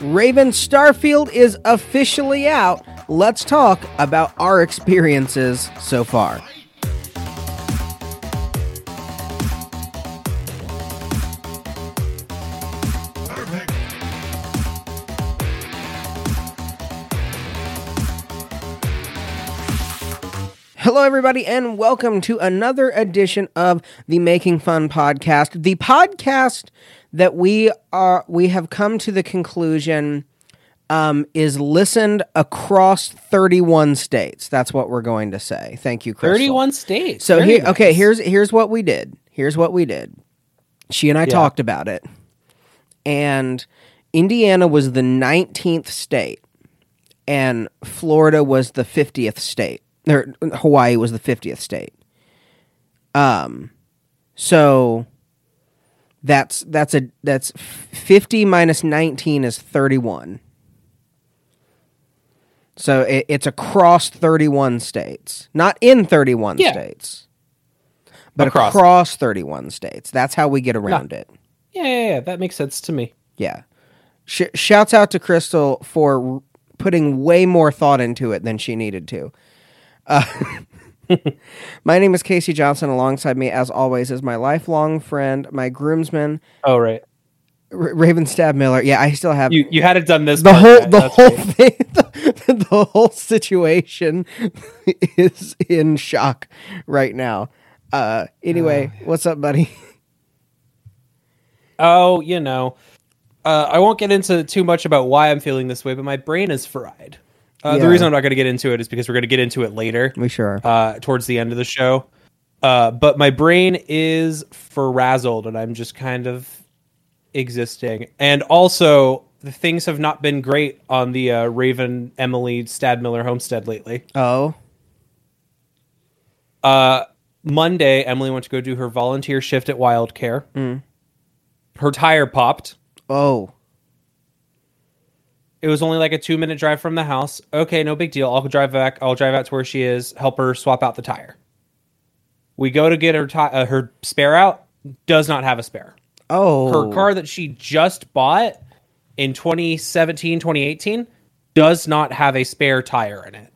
Raven Starfield is officially out. Let's talk about our experiences so far. Hello, everybody, and welcome to another edition of the Making Fun podcast. The podcast that we are we have come to the conclusion um, is listened across 31 states. That's what we're going to say. Thank you, Crystal. 31 states. So Very here, okay, here's here's what we did. Here's what we did. She and I Yeah. talked about it, and Indiana was the 19th state, and Florida was the 50th state. Or Hawaii was the 50th state. Um, so that's that's a that's 50 minus 19 is 31. So it, it's across 31 states, not in 31 Yeah. states, but Across. across, 31 states. That's how we get around it. Yeah, yeah, yeah, that makes sense to me. Yeah. Sh- shouts out to Crystal for putting way more thought into it than she needed to. Uh, my name is Casey Johnson. Alongside me, as always, is my lifelong friend, my groomsman, Oh, right. R- Raven Stab Miller. Yeah, I still have You you had it done this the whole the That's whole thing the, the whole situation is in shock right now. Uh anyway, what's up, buddy? Oh, you know. Uh, I won't get into too much about why I'm feeling this way, but my brain is fried. Uh, Yeah. The reason I'm not going to get into it is because we're going to get into it later, We sure. uh, towards the end of the show. Uh, but my brain is frazzled, and I'm just kind of existing. And also, the things have not been great on the uh, Raven Emily Stadmiller homestead lately. oh. Uh, Monday, Emily went to go do her volunteer shift at Wild Care. Her tire popped. Oh. It was only like a two minute drive from the house. Okay, no big deal. I'll drive back. I'll drive out to where she is. Help her swap out the tire. We go to get her ti- uh, her spare out. Does not have a spare. Oh. Her car that she just bought in 2017, 2018 does not have a spare tire in it.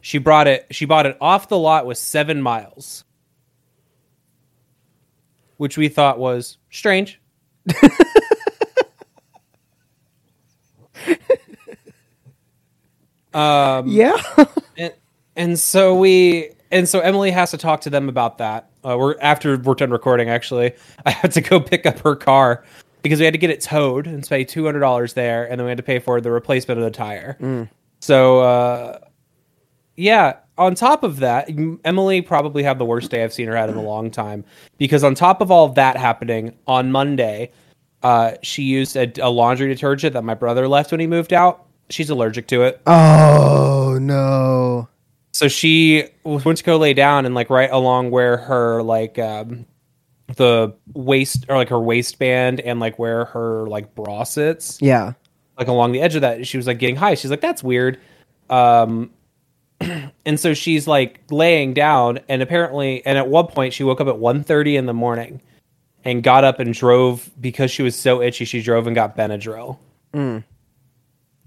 She brought it. She bought it off the lot with seven miles, which we thought was strange. um, Yeah. and, and so we and so Emily has to talk to them about that. Uh, we're after we're done recording. Actually, I had to go pick up her car because we had to get it towed and pay two hundred dollars there, and then we had to pay for the replacement of the tire. So uh, yeah. On top of that, Emily probably had the worst day I've seen her had in a long time because on top of all of that happening on Monday, uh, she used a, a laundry detergent that my brother left when he moved out. She's allergic to it. oh no. so she went to go lay down and like right along where her like um the waist or like her waistband and like where her like bra sits Yeah. like along the edge of that she was like getting high she's like that's weird um and so she's like laying down and apparently and at one point she woke up at 1.30 in the morning and got up and drove because she was so itchy she drove and got benadryl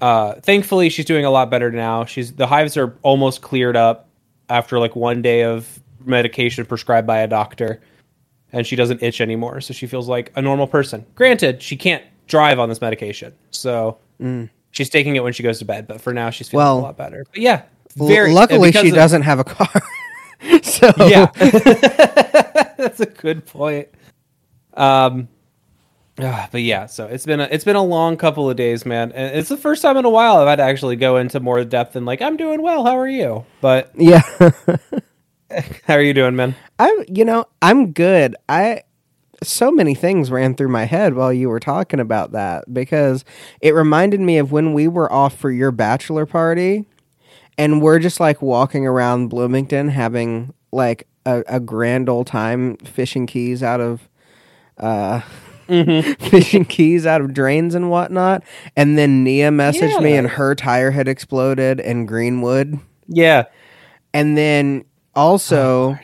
uh, thankfully, she's doing a lot better now. She's the hives are almost cleared up after like one day of medication prescribed by a doctor, and she doesn't itch anymore. So she feels like a normal person. Granted, she can't drive on this medication, so she's taking it when she goes to bed. But for now, she's feeling Well, a lot better. But yeah, very. luckily she of- doesn't have a car. so Yeah, that's a good point. Um, ah, but yeah, so it's been a, it's been a long couple of days, man, and it's the first time in a while I've had to actually go into more depth and like I'm doing well. How are you? But yeah. how are you doing, man? I'm you know, I'm good. I so many things ran through my head while you were talking about that because it reminded me of when we were off for your bachelor party and we're just like walking around Bloomington having like a, a grand old time fishing keys out of uh fishing keys out of drains and whatnot. And then Nia messaged me and her tire had exploded in Greenwood. Yeah, and then also,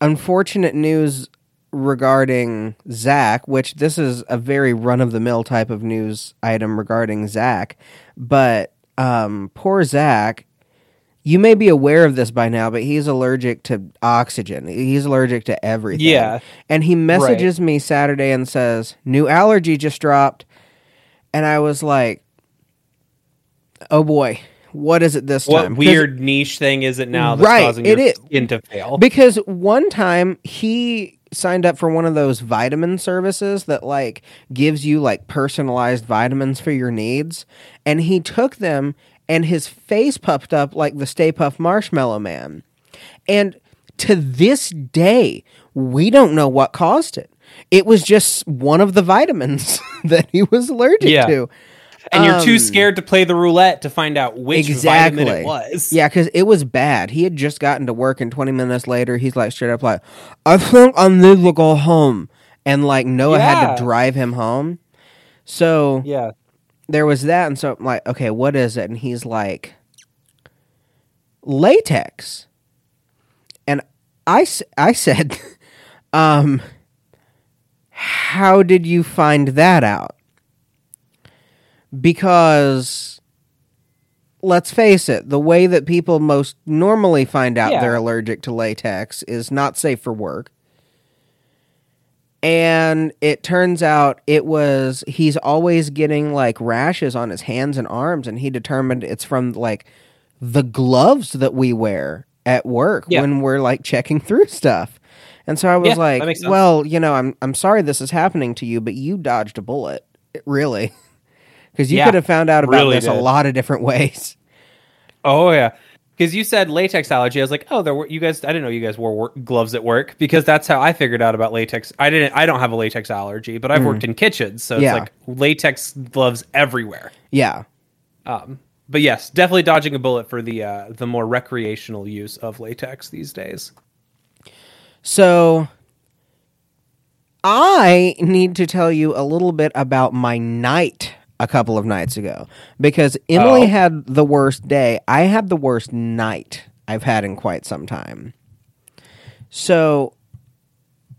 unfortunate news regarding Zach, which this is a very run of the mill type of news item regarding Zach, but um, poor Zach. You may be aware of this by now, but he's allergic to oxygen. He's allergic to everything. Yeah. And he messages me Saturday and says, New allergy just dropped. And I was like, Oh boy, what is it this What time? 'Cause- weird niche thing is it now that's Right, causing it your is. skin to fail? Because one time he signed up for one of those vitamin services that like gives you like personalized vitamins for your needs and he took them and his face puffed up like the Stay Puft Marshmallow Man. And to this day, we don't know what caused it. It was just one of the vitamins that he was allergic Yeah. to. and you're too um, scared to play the roulette to find out which vitamin it was. Yeah, because it was bad. He had just gotten to work, and 20 minutes later, he's like straight up like, "I think I need to go home," and like Noah had to drive him home. So Yeah. There was that, and so I'm like, okay, what is it? And he's like, latex, and I, I said, um, how did you find that out? Because let's face it, the way that people most normally find out Yeah. they're allergic to latex is not safe for work. And it turns out it was he's always getting like rashes on his hands and arms, and he determined it's from like the gloves that we wear at work Yeah. when we're like checking through stuff. And so I was Yeah, like, well, you know, I'm I'm sorry this is happening to you, but you dodged a bullet. Really. Cuz you Yeah, could have found out about really this a lot of different ways. Oh yeah. Because you said latex allergy, I was like, oh, there were you guys. I didn't know you guys wore work, gloves at work because that's how I figured out about latex. I didn't. I don't have a latex allergy, but I've worked in kitchens, so it's like latex gloves everywhere. Yeah. Um, but yes, definitely dodging a bullet for the uh, the more recreational use of latex these days. So I need to tell you a little bit about my night a couple of nights ago because Emily Oh. had the worst day. I had the worst night I've had in quite some time. So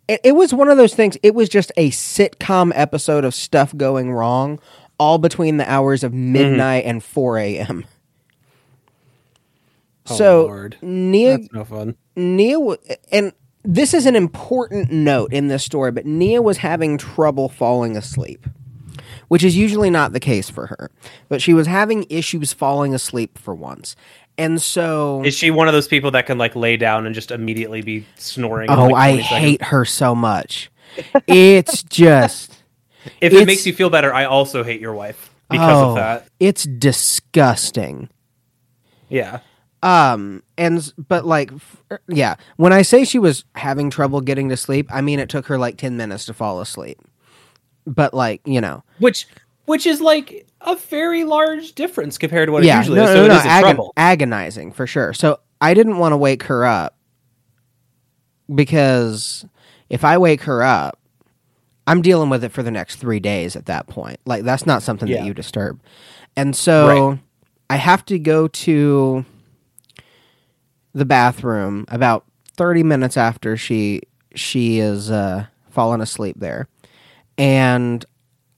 it, it was one of those things. It was just a sitcom episode of stuff going wrong, all between the hours of mm-hmm. midnight and 4 a.m. Oh, so Lord. Nia That's no fun. Nia and this is an important note in this story, but Nia was having trouble falling asleep, which is usually not the case for her. But she was having issues falling asleep for once. And so Is she one of those people that can like lay down and just immediately be snoring? Oh, like, I 20 seconds? hate her so much. It's just If it's- it makes you feel better, I also hate your wife because oh, of that. It's disgusting. Yeah. Um and but like yeah, when I say she was having trouble getting to sleep, I mean it took her like 10 minutes to fall asleep. But like, you know, Which which is like a very large difference compared to what yeah, it usually no, is. no, So no, it is a agon- trouble. agonizing for sure. So I didn't want to wake her up because if I wake her up, I'm dealing with it for the next three days at that point. Like that's not something Yeah. that you disturb. And so Right. I have to go to the bathroom about 30 minutes after she she is uh, fallen asleep there. And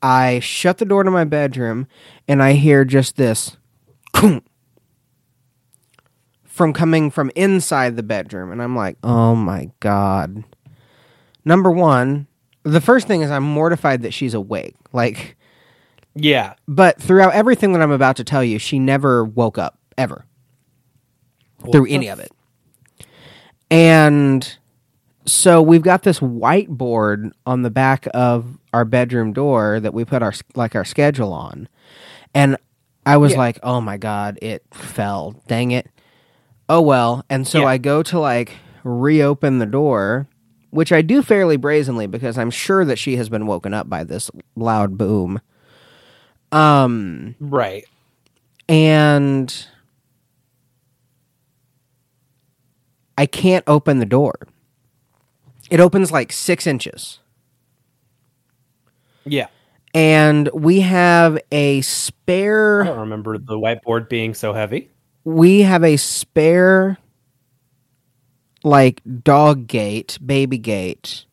I shut the door to my bedroom and I hear just this from coming from inside the bedroom and I'm like, "Oh my god." Number 1, the first thing is I'm mortified that she's awake. Like Yeah. but throughout everything that I'm about to tell you, she never woke up ever through any of it. And so we've got this whiteboard on the back of our bedroom door that we put our like our schedule on. And I was Yeah. like, "Oh my god, it fell. Dang it." Oh well. And so Yeah. I go to like reopen the door, which I do fairly brazenly because I'm sure that she has been woken up by this loud boom. Um Right. and I can't open the door. It opens like six inches. Yeah. And we have a I spare don't remember the whiteboard being so heavy. we have a spare like dog gate, baby gate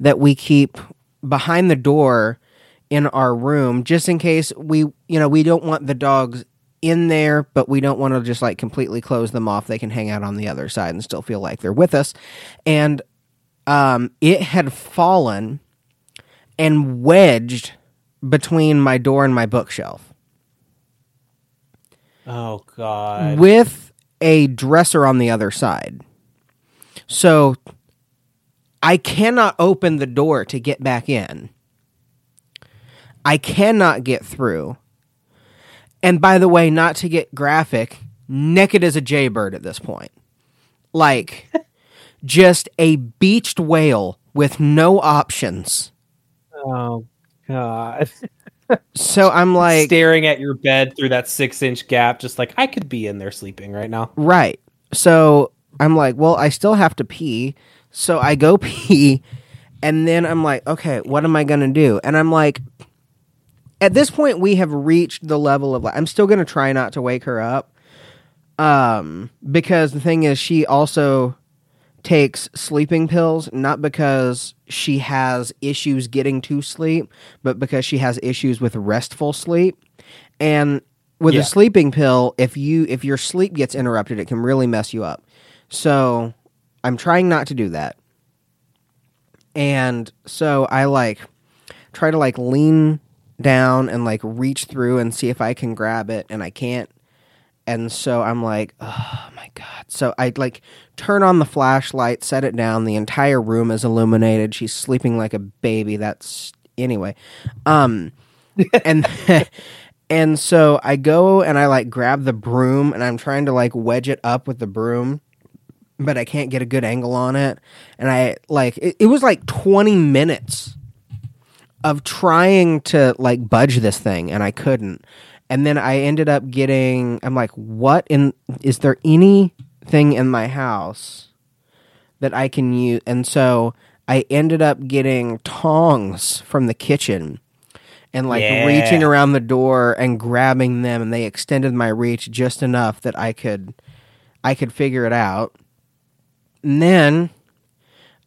that we keep behind the door in our room just in case we you know we don't want the dogs in there but we don't want to just like completely close them off they can hang out on the other side and still feel like they're with us and um it had fallen and wedged between my door and my bookshelf Oh god. with a dresser on the other side. So I cannot open the door to get back in. I cannot get through. And by the way, not to get graphic, naked as a jaybird at this point. Like just a beached whale with no options. oh god. So I'm like Staring at your bed through that six inch gap, just like I could be in there sleeping right now. Right. So I'm like, well, I still have to pee. So I go pee, and then I'm like, okay, what am I going to do? And I'm like, at this point, we have reached the level of, like, I'm still going to try not to wake her up. Um, because the thing is, she also takes sleeping pills, not because she has issues getting to sleep, but because she has issues with restful sleep. And with Yeah. a sleeping pill, if you if your sleep gets interrupted, it can really mess you up. So I'm trying not to do that. And so I like try to like lean down and like reach through and see if I can grab it and I can't. And so I'm like, oh my god. So I like turn on the flashlight, set it down, the entire room is illuminated. She's sleeping like a baby. That's anyway. Um and and so I go and I like grab the broom and I'm trying to like wedge it up with the broom, but I can't get a good angle on it. And I like it, it was like 20 minutes of trying to like budge this thing and I couldn't. And then I ended up getting I'm like, what in is there anything in my house that I can use? And so I ended up getting tongs from the kitchen and like Yeah. reaching around the door and grabbing them and they extended my reach just enough that I could I could figure it out. And then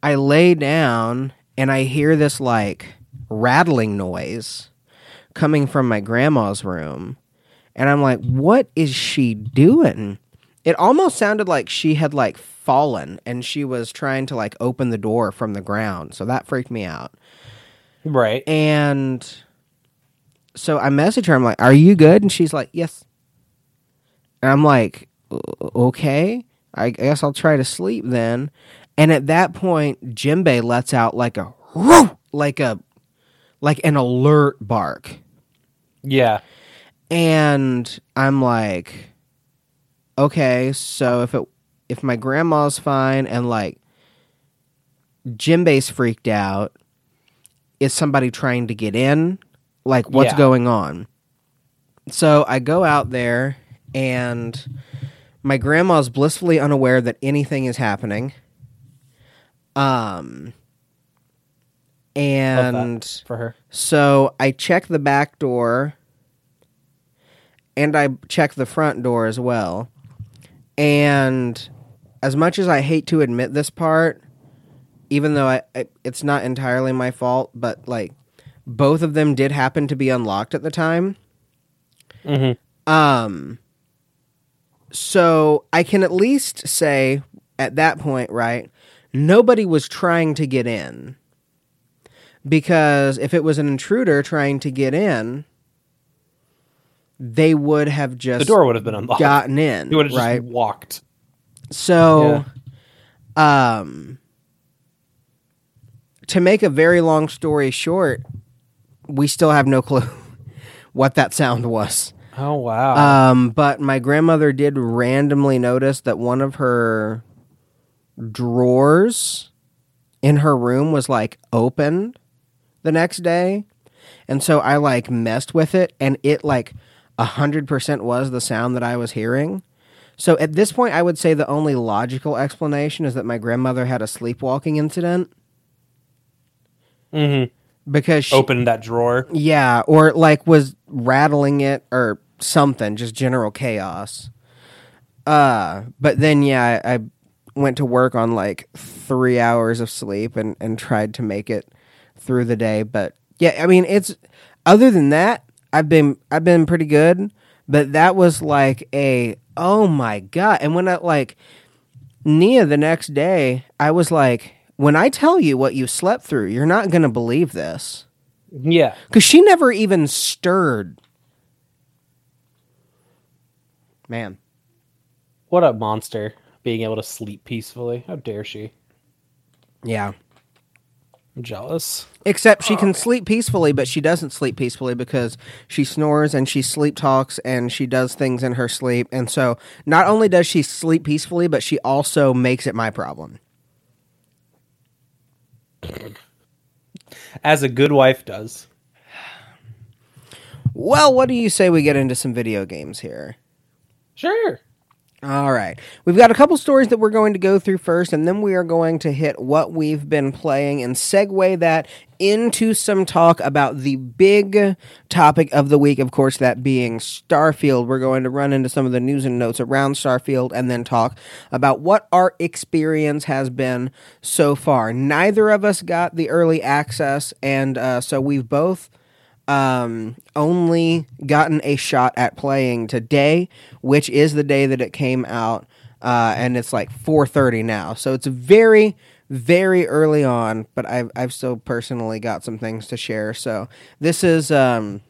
I lay down and I hear this like rattling noise coming from my grandma's room. And I'm like, what is she doing? It almost sounded like she had like fallen and she was trying to like open the door from the ground. So that freaked me out. Right. And so I message her. I'm like, "Are you good?" And she's like, "Yes." And I'm like, "Okay, I guess I'll try to sleep then." And at that point, Jimbei lets out like a like a like an alert bark, Yeah. and I'm like, "Okay, so if it if my grandma's fine and like Jimbei's freaked out, is somebody trying to get in? Like, what's Yeah. going on? So I go out there, and my grandma's blissfully unaware that anything is happening. Um, and for her. so I check the back door and I check the front door as well. And as much as I hate to admit this part, even though I, I it's not entirely my fault, but like both of them did happen to be unlocked at the time. Mm-hmm. Um so I can at least say at that point, right? Nobody was trying to get in. Because if it was an intruder trying to get in, they would have just The door would have been unlocked. gotten in, He would have just right? walked. So, um, to make a very long story short, we still have no clue what that sound was. Oh wow. Um, but my grandmother did randomly notice that one of her drawers in her room was like opened the next day. And so I like messed with it and it like a hundred percent was the sound that I was hearing. So at this point I would say the only logical explanation is that my grandmother had a sleepwalking incident mm-hmm. because she, Opened that drawer. yeah, or like was rattling it or something, just general chaos. Uh, but then yeah, I, I went to work on like three hours of sleep and and tried to make it through the day. But yeah, I mean, it's other than that, I've been I've been pretty good. But that was like a oh my god! And when I like Nia the next day, I was like, when I tell you what you slept through, you're not gonna believe this Yeah. because she never even stirred. Man, What a monster being able to sleep peacefully. How dare she? yeah. I'm jealous. Except she can oh. sleep peacefully, but she doesn't sleep peacefully because she snores and she sleep talks and she does things in her sleep. And so not only does she sleep peacefully, but she also makes it my problem. As a good wife does. Well, what do you say we get into some video games here? Sure. All right. We've got a couple stories that we're going to go through first, and then we are going to hit what we've been playing and segue that into some talk about the big topic of the week, of course, that being Starfield. We're going to run into some of the news and notes around Starfield and then talk about what our experience has been so far. Neither of us got the early access, and uh, so we've both um, only gotten a shot at playing today, which is the day that it came out, uh, and it's like 4:30 now. So it's very, very early on. But I've I've still personally got some things to share. So this is um,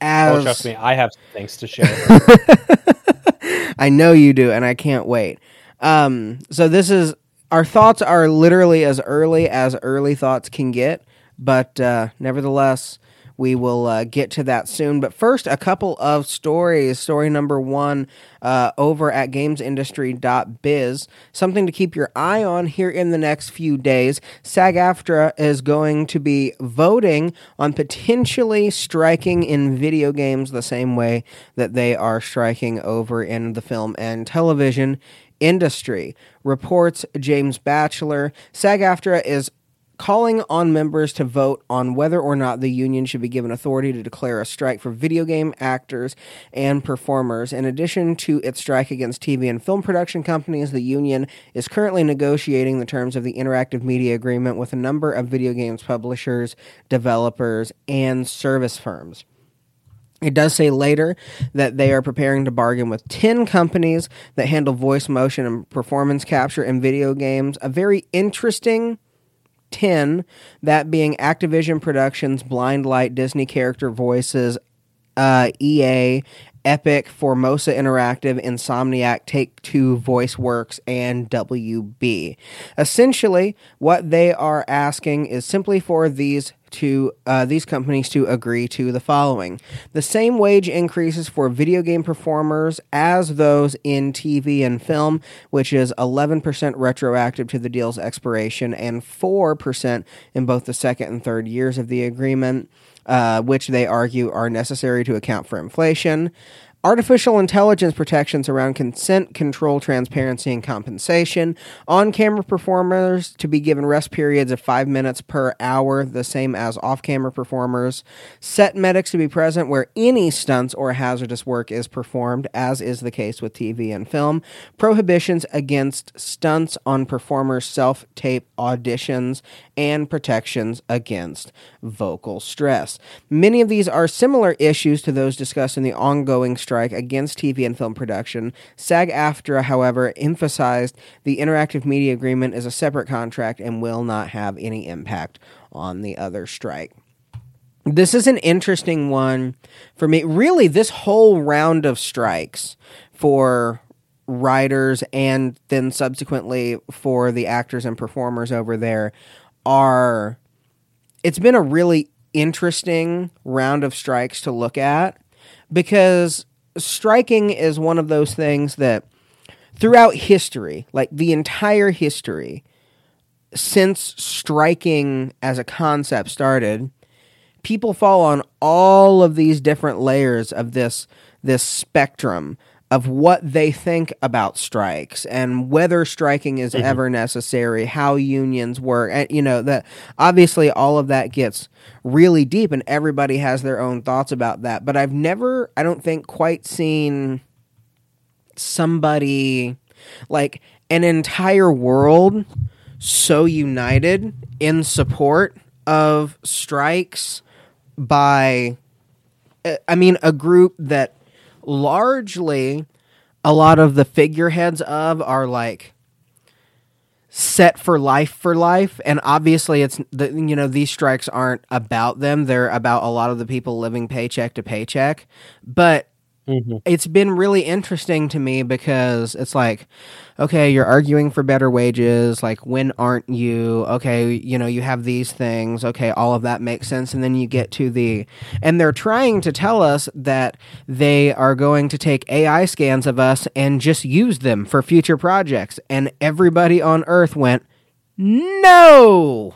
as Oh, trust me, I have things to share. I know you do, and I can't wait. Um, so this is our thoughts are literally as early as early thoughts can get, but uh, nevertheless, we will uh, get to that soon. But first, a couple of stories. Story number one uh, over at GamesIndustry.biz. Something to keep your eye on here in the next few days. SAG AFTRA is going to be voting on potentially striking in video games the same way that they are striking over in the film and television industry. Reports James Batchelor. SAG AFTRA is calling on members to vote on whether or not the union should be given authority to declare a strike for video game actors and performers. In addition to its strike against TV and film production companies, the union is currently negotiating the terms of the interactive media agreement with a number of video games publishers, developers, and service firms. It does say later that they are preparing to bargain with 10 companies that handle voice, motion, and performance capture in video games. A very interesting 10, that being Activision Productions, Blindlight, Disney Character Voices, uh, EA, Epic, Formosa Interactive, Insomniac, Take Two, VoiceWorks, and WB. Essentially, what they are asking is simply for these to uh, these companies to agree to the following: the same wage increases for video game performers as those in TV and film, which is 11% retroactive to the deal's expiration and 4% in both the second and third years of the agreement, uh, which they argue are necessary to account for inflation. Artificial intelligence protections around consent, control, transparency, and compensation. On camera performers to be given rest periods of five minutes per hour, the same as off camera performers. Set medics to be present where any stunts or hazardous work is performed, as is the case with TV and film. Prohibitions against stunts on performers' self tape auditions, and protections against vocal stress. Many of these are similar issues to those discussed in the ongoing against TV and film production. SAG AFTRA, however, emphasized the interactive media agreement is a separate contract and will not have any impact on the other strike. This is an interesting one for me. Really, this whole round of strikes for writers and then subsequently for the actors and performers over there are it's been a really interesting round of strikes to look at because striking is one of those things that throughout history, like the entire history, since striking as a concept started, people fall on all of these different layers of this this spectrum of what they think about strikes and whether striking is ever necessary, how unions work, and you know that obviously all of that gets really deep, and everybody has their own thoughts about that. But I've never, I don't think, quite seen somebody like an entire world so united in support of strikes by uh, I mean a group that largely a lot of the figureheads of are like set for life for life and obviously it's the you know these strikes aren't about them. They're about a lot of the people living paycheck to paycheck. But Mhm. it's been really interesting to me because it's like okay you're arguing for better wages like when aren't you okay you know you have these things okay all of that makes sense and then you get to the and they're trying to tell us that they are going to take AI scans of us and just use them for future projects and everybody on earth went no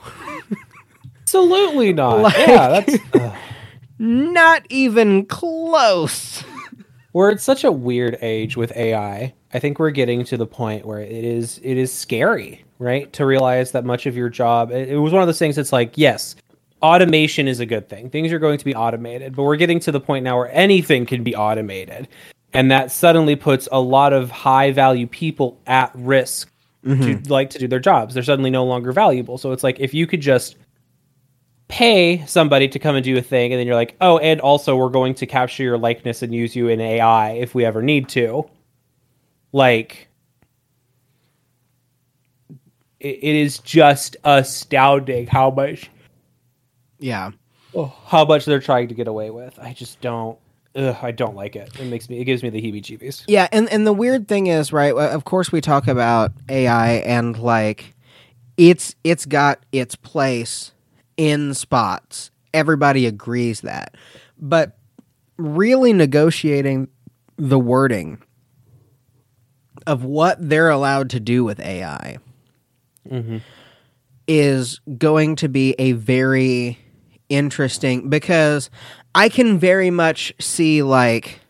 Absolutely not. Like- yeah, that's ugh. not even close we're at such a weird age with AI. I think we're getting to the point where it is it is scary, right? To realize that much of your job it, it was one of those things that's like, yes, automation is a good thing. Things are going to be automated, but we're getting to the point now where anything can be automated. And that suddenly puts a lot of high value people at risk mm-hmm. to like to do their jobs. They're suddenly no longer valuable. So it's like if you could just pay somebody to come and do a thing and then you're like oh and also we're going to capture your likeness and use you in ai if we ever need to. Like it, it is just astounding how much yeah. How much they're trying to get away with. I just don't ugh, i don't like it. It makes me it gives me the heebie jeebies Yeah, and and the weird thing is, right? Of course, we talk about AI and like it's it's got its place in spots. Everybody agrees that, but really negotiating the wording of what they're allowed to do with AI mm-hmm. is going to be a very interesting because I can very much see like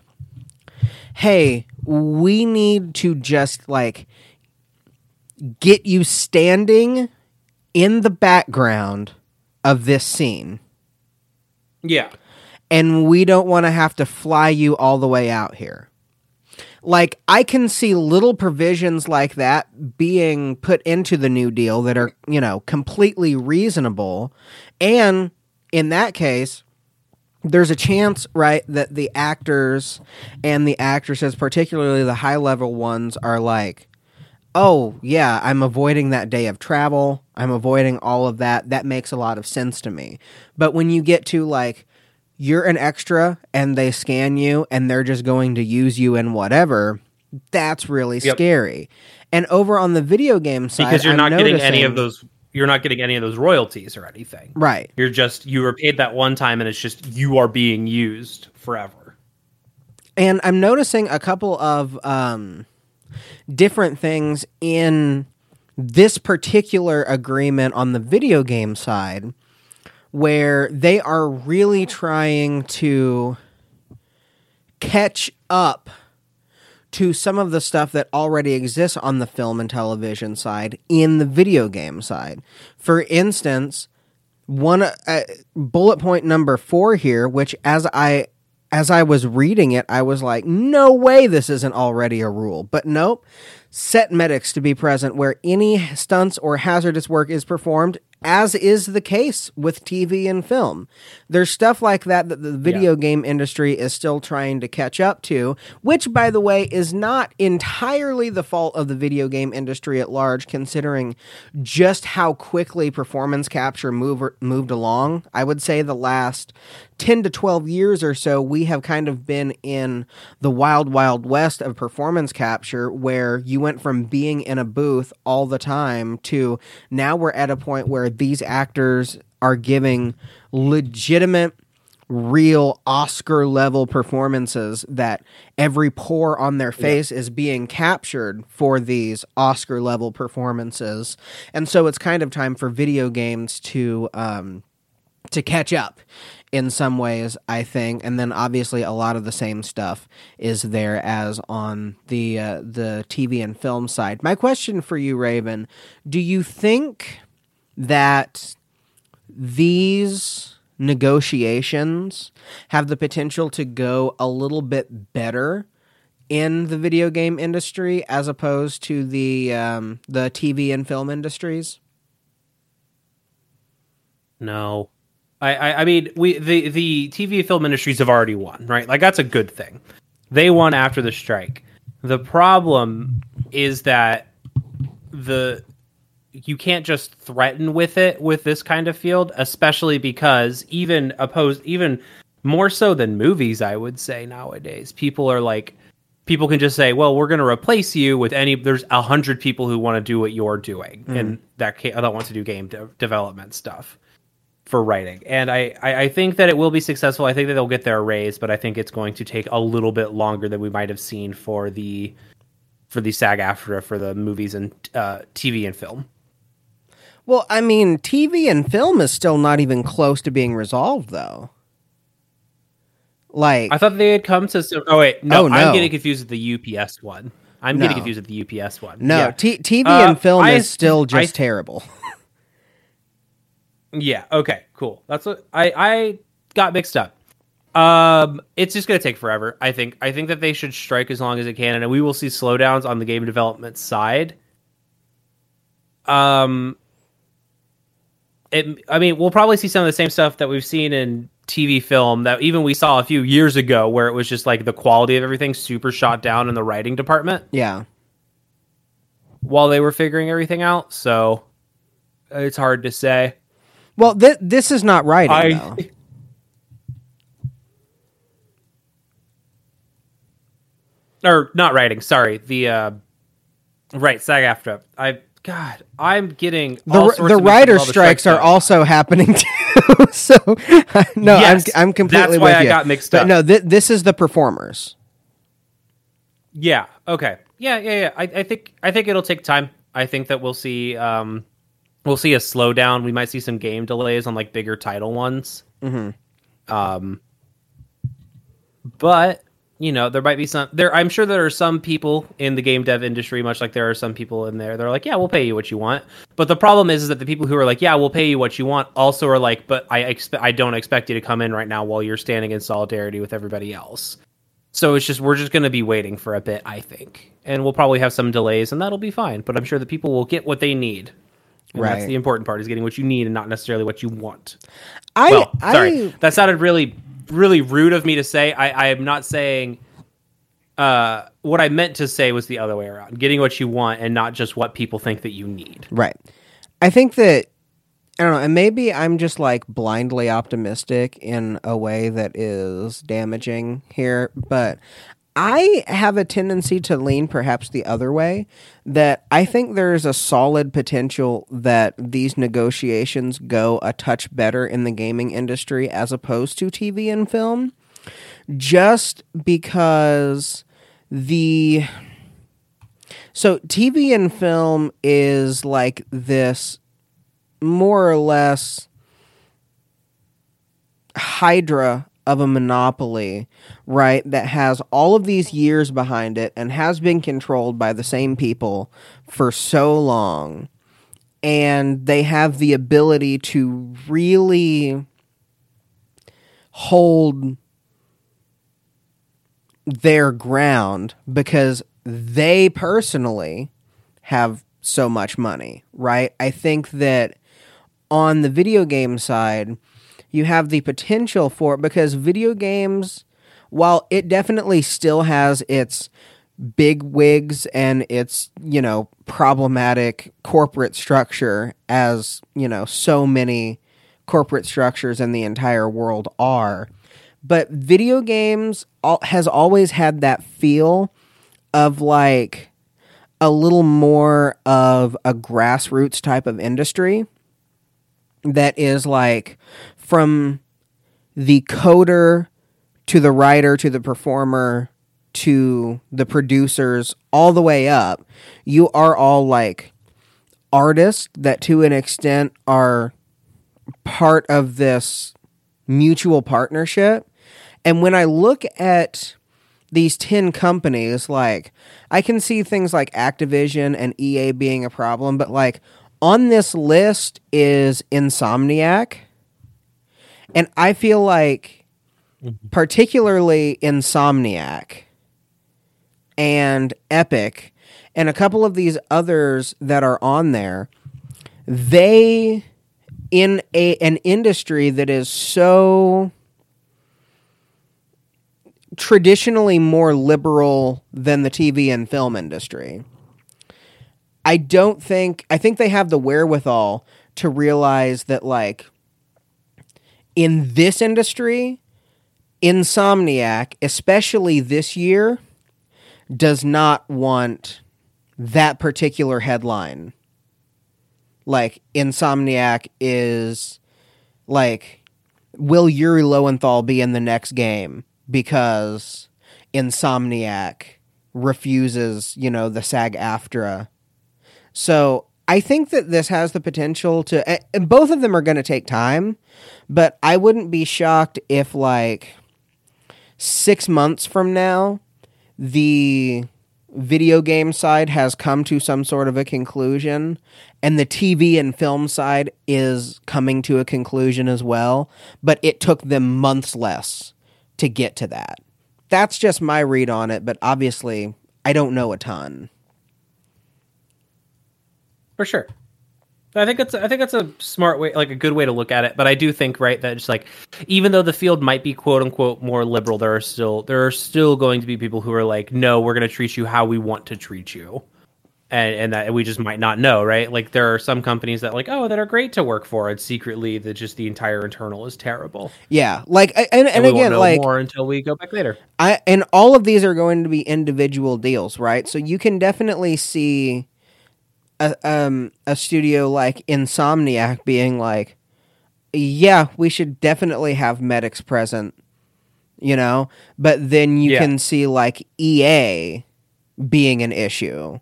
hey, we need to just like get you standing in the background of this scene. yeah And we don't want to have to fly you all the way out here. Like, I can see little provisions like that being put into the New Deal that are, you know, completely reasonable. And in that case, there's a chance, right, that the actors and the actresses, particularly the high level ones, are like, oh, yeah, I'm avoiding that day of travel. I'm avoiding all of that. That makes a lot of sense to me. But when you get to like, you're an extra and they scan you and they're just going to use you in whatever, that's really Yep. scary. And over on the video game side, because you're I'm not getting any of those you're not getting any of those royalties or anything Right. you're just you were paid that one time and it's just you are being used forever and I'm noticing a couple of um, different things in this particular agreement on the video game side where they are really trying to catch up to some of the stuff that already exists on the film and television side in the video game side. For instance, one uh, bullet point number 4 here which as I as I was reading it I was like no way this isn't already a rule. But nope. Set medics to be present where any stunts or hazardous work is performed as is the case with TV and film. There's stuff like that that the video game industry is still trying to catch up to, which, by the way, is not entirely the fault of the video game industry at large, considering just how quickly performance capture move, moved along. I would say the last 10 to 12 years or so, we have kind of been in the wild, wild west of performance capture where you went from being in a booth all the time to now we're at a point where these actors are giving legitimate real Oscar level performances that every pore on their face is being captured for these Oscar level performances. And so it's kind of time for video games to um, to catch up in some ways, I think. And then obviously a lot of the same stuff is there as on the uh, the TV and film side. My question for you, Raven, do you think that these negotiations have the potential to go a little bit better in the video game industry as opposed to the um, the TV and film industries? No. I, I, I mean we the the TV film industries have already won, right? Like that's a good thing. They won after the strike. The problem is that the you can't just threaten with it with this kind of field, especially because even opposed even more so than movies, I would say nowadays, people are like people can just say, "Well, we're going to replace you with any." There's a hundred people who want to do what you're doing, mm. and that that want to do game de- development stuff for writing. And I, I I think that it will be successful. I think that they'll get their raise, but I think it's going to take a little bit longer than we might have seen for the for the SAG-AFTRA for the movies and uh, TV and film. Well, I mean, TV and film is still not even close to being resolved, though. Like, I thought they had come to. Some, oh wait, no, Oh, no. I'm getting confused with the UPS one. I'm getting confused with the UPS one. no, Yeah. t- TV Uh, and film I- is still I- just terrible. Yeah. Okay. Cool. That's what I I got mixed up. Um, it's just gonna take forever. I think. I think that they should strike as long as it can, and we will see slowdowns on the game development side. Um, it. I mean, we'll probably see some of the same stuff that we've seen in TV film that even we saw a few years ago, where it was just like the quality of everything super shot down in the writing department yeah. while they were figuring everything out. So it's hard to say. Well, th- this is not writing, I though. or not writing. Sorry, the uh, right SAG after I. God, I'm getting The, all r- sorts the writer the strikes are also happening too. so, no, Yes, I'm, I'm completely that's why with I you. got mixed But up. no, th- this is the performers. Yeah. Okay. Yeah. Yeah. Yeah. I, I think I think it'll take time. I think that we'll see um we'll see a slowdown. We might see some game delays on like bigger title ones. Mm-hmm. Um. But you know there might be some there. I'm sure there are some people in the game dev industry, much like there are some people in there. They're like, yeah, we'll pay you what you want. But the problem is, is that the people who are like, yeah, we'll pay you what you want, also are like, but I expect I don't expect you to come in right now while you're standing in solidarity with everybody else. So it's just we're just going to be waiting for a bit, I think, and we'll probably have some delays, and that'll be fine. But I'm sure the people will get what they need. And That's the important part: is getting what you need and not necessarily what you want. I, well, sorry, I, that sounded really, really rude of me to say. I, I am not saying. Uh, what I meant to say was the other way around: getting what you want and not just what people think that you need. Right. I think that I don't know, and maybe I'm just like blindly optimistic in a way that is damaging here, but I have a tendency to lean perhaps the other way that I think there's a solid potential that these negotiations go a touch better in the gaming industry as opposed to TV and film just because the so TV and film is like this more or less hydra of a monopoly, right? That has all of these years behind it and has been controlled by the same people for so long. And they have the ability to really hold their ground because they personally have so much money, right? I think that on the video game side, you have the potential for it because video games, while it definitely still has its big wigs and its, you know, problematic corporate structure as, you know, so many corporate structures in the entire world are. But video games has always had that feel of like a little more of a grassroots type of industry that is like from the coder to the writer to the performer to the producers all the way up you are all like artists that to an extent are part of this mutual partnership. And when i look at these 10 companies like i can see things like activision and ea being a problem but like on this list is insomniac and i feel like mm-hmm. particularly insomniac and Epic and a couple of these others that are on there, they in a an industry that is so traditionally more liberal than the TV and film industry. I don't think I think they have the wherewithal to realize that like in this industry, Insomniac, especially this year, does not want that particular headline. Like Insomniac is like will Yuri Lowenthal be in the next game because Insomniac refuses, you know, the SAG-AFTRA. So I think that this has the potential to, and both of them are going to take time, but I wouldn't be shocked if, like, six months from now, the video game side has come to some sort of a conclusion and the TV and film side is coming to a conclusion as well, but it took them months less to get to that. That's just my read on it, but obviously I don't know a ton. For sure. I think it's I think that's a smart way, like a good way to look at it. But I do think right that just like even though the field might be quote unquote more liberal, there are still there are still going to be people who are like, no, we're going to treat you how we want to treat you and and that we just might not know, right? Like there are some companies that like, oh, that are great to work for, and secretly that just the entire internal is terrible. Yeah, like and and, And, we won't again, know like more until we go back later. I and all of these are going to be individual deals, right? So you can definitely see a um a studio like Insomniac being like, yeah, we should definitely have medics present, you know. But then you Yeah. can see like EA being an issue,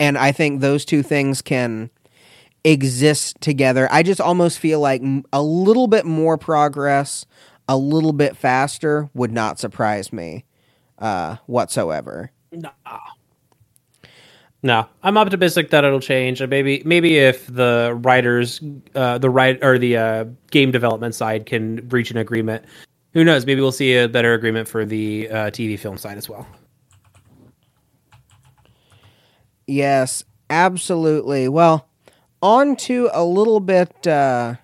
and I think those two things can exist together. I just almost feel like a little bit more progress, a little bit faster would not surprise me uh, whatsoever. No. No, I'm optimistic that it'll change. Maybe, maybe if the writers, uh, the right or the uh, game development side can reach an agreement, who knows? Maybe we'll see a better agreement for the uh, TV film side as well. Yes, absolutely. Well, on to a little bit uh,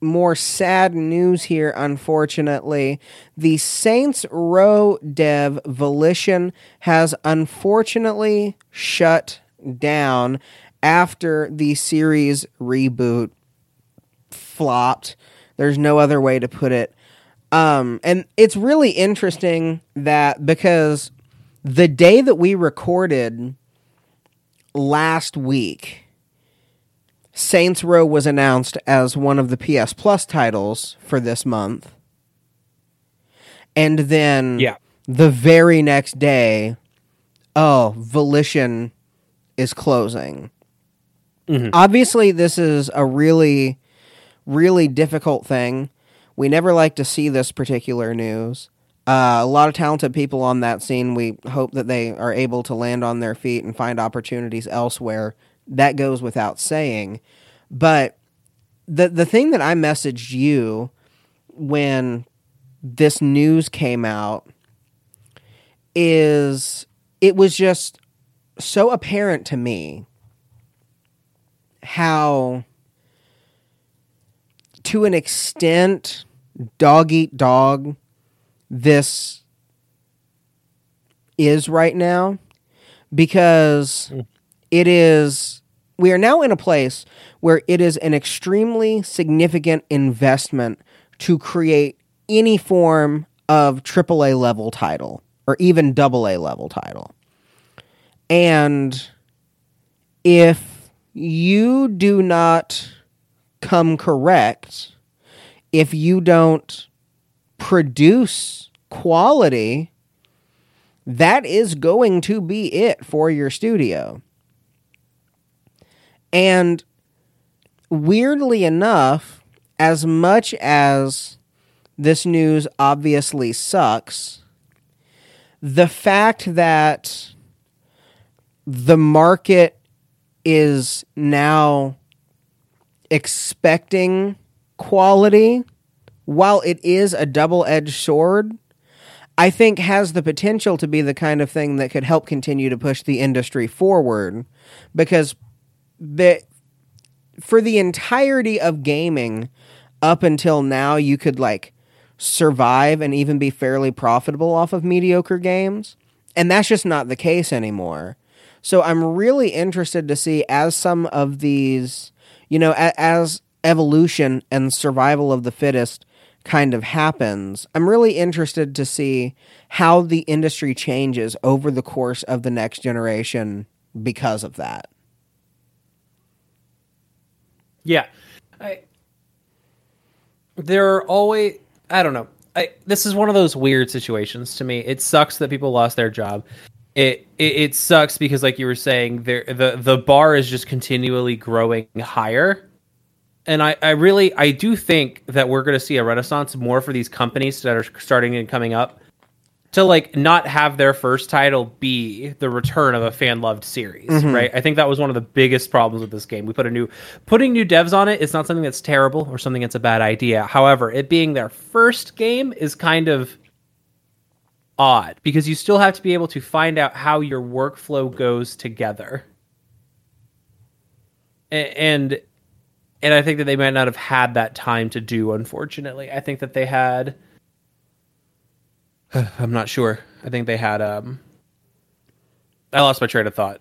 more sad news here, unfortunately. The Saints Row dev Volition has unfortunately shut down after the series reboot flopped. There's no other way to put it. Um, and it's really interesting that because the day that we recorded last week, Saints Row was announced as one of the PS Plus titles for this month. And then Yeah. the very next day, oh, Volition is closing. Mhm. Obviously, this is a really, really difficult thing. We never like to see this particular news. Uh, a lot of talented people on that scene. We hope that they are able to land on their feet and find opportunities elsewhere. That goes without saying. But the the thing that I messaged you when this news came out is it was just so apparent to me how to an extent dog eat dog this is right now because mm. It is we are now in a place where it is an extremely significant investment to create any form of AAA level title or even double A level title. And if you do not come correct, if you don't produce quality, that is going to be it for your studio. And weirdly enough, as much as this news obviously sucks, the fact that the market is now expecting quality, while it is a double edged sword, I think has the potential to be the kind of thing that could help continue to push the industry forward. Because the for the entirety of gaming up until now you could like survive and even be fairly profitable off of mediocre games and that's just not the case anymore so i'm really interested to see as some of these you know a- as evolution and survival of the fittest kind of happens, I'm really interested to see how the industry changes over the course of the next generation because of that. Yeah. I there are always I don't know. I this is one of those weird situations to me. It sucks that people lost their job. It it, it sucks because like you were saying there the the bar is just continually growing higher and I, I really I do think that we're going to see a renaissance more for these companies that are starting and coming up to like not have their first title be the return of a fan loved series, mm-hmm. right? I think that was one of the biggest problems with this game. We put a new putting new devs on it is not something that's terrible or something that's a bad idea. However, it being their first game is kind of odd because you still have to be able to find out how your workflow goes together. And and I think that they might not have had that time to do. Unfortunately, I think that they had. I'm not sure. I think they had. Um, I lost my train of thought.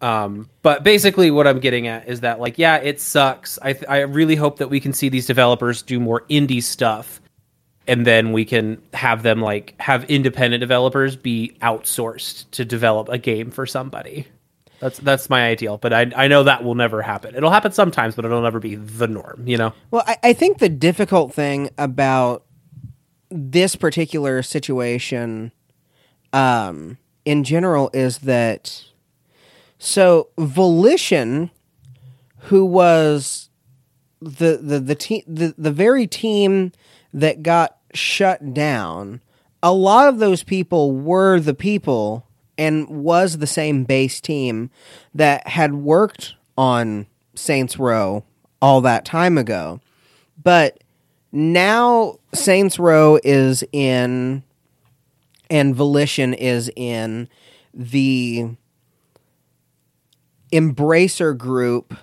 Um, but basically, what I'm getting at is that, like, yeah, it sucks. I th- I really hope that we can see these developers do more indie stuff, and then we can have them like have independent developers be outsourced to develop a game for somebody. That's that's my ideal, but I I know that will never happen. It'll happen sometimes, but it'll never be the norm. You know. Well, I, I think the difficult thing about this particular situation, um, in general, is that so Volition, who was the the the team the, the very team that got shut down, a lot of those people were the people and was the same base team that had worked on Saints Row all that time ago. But now Saints Row is in and Volition is in the Embracer group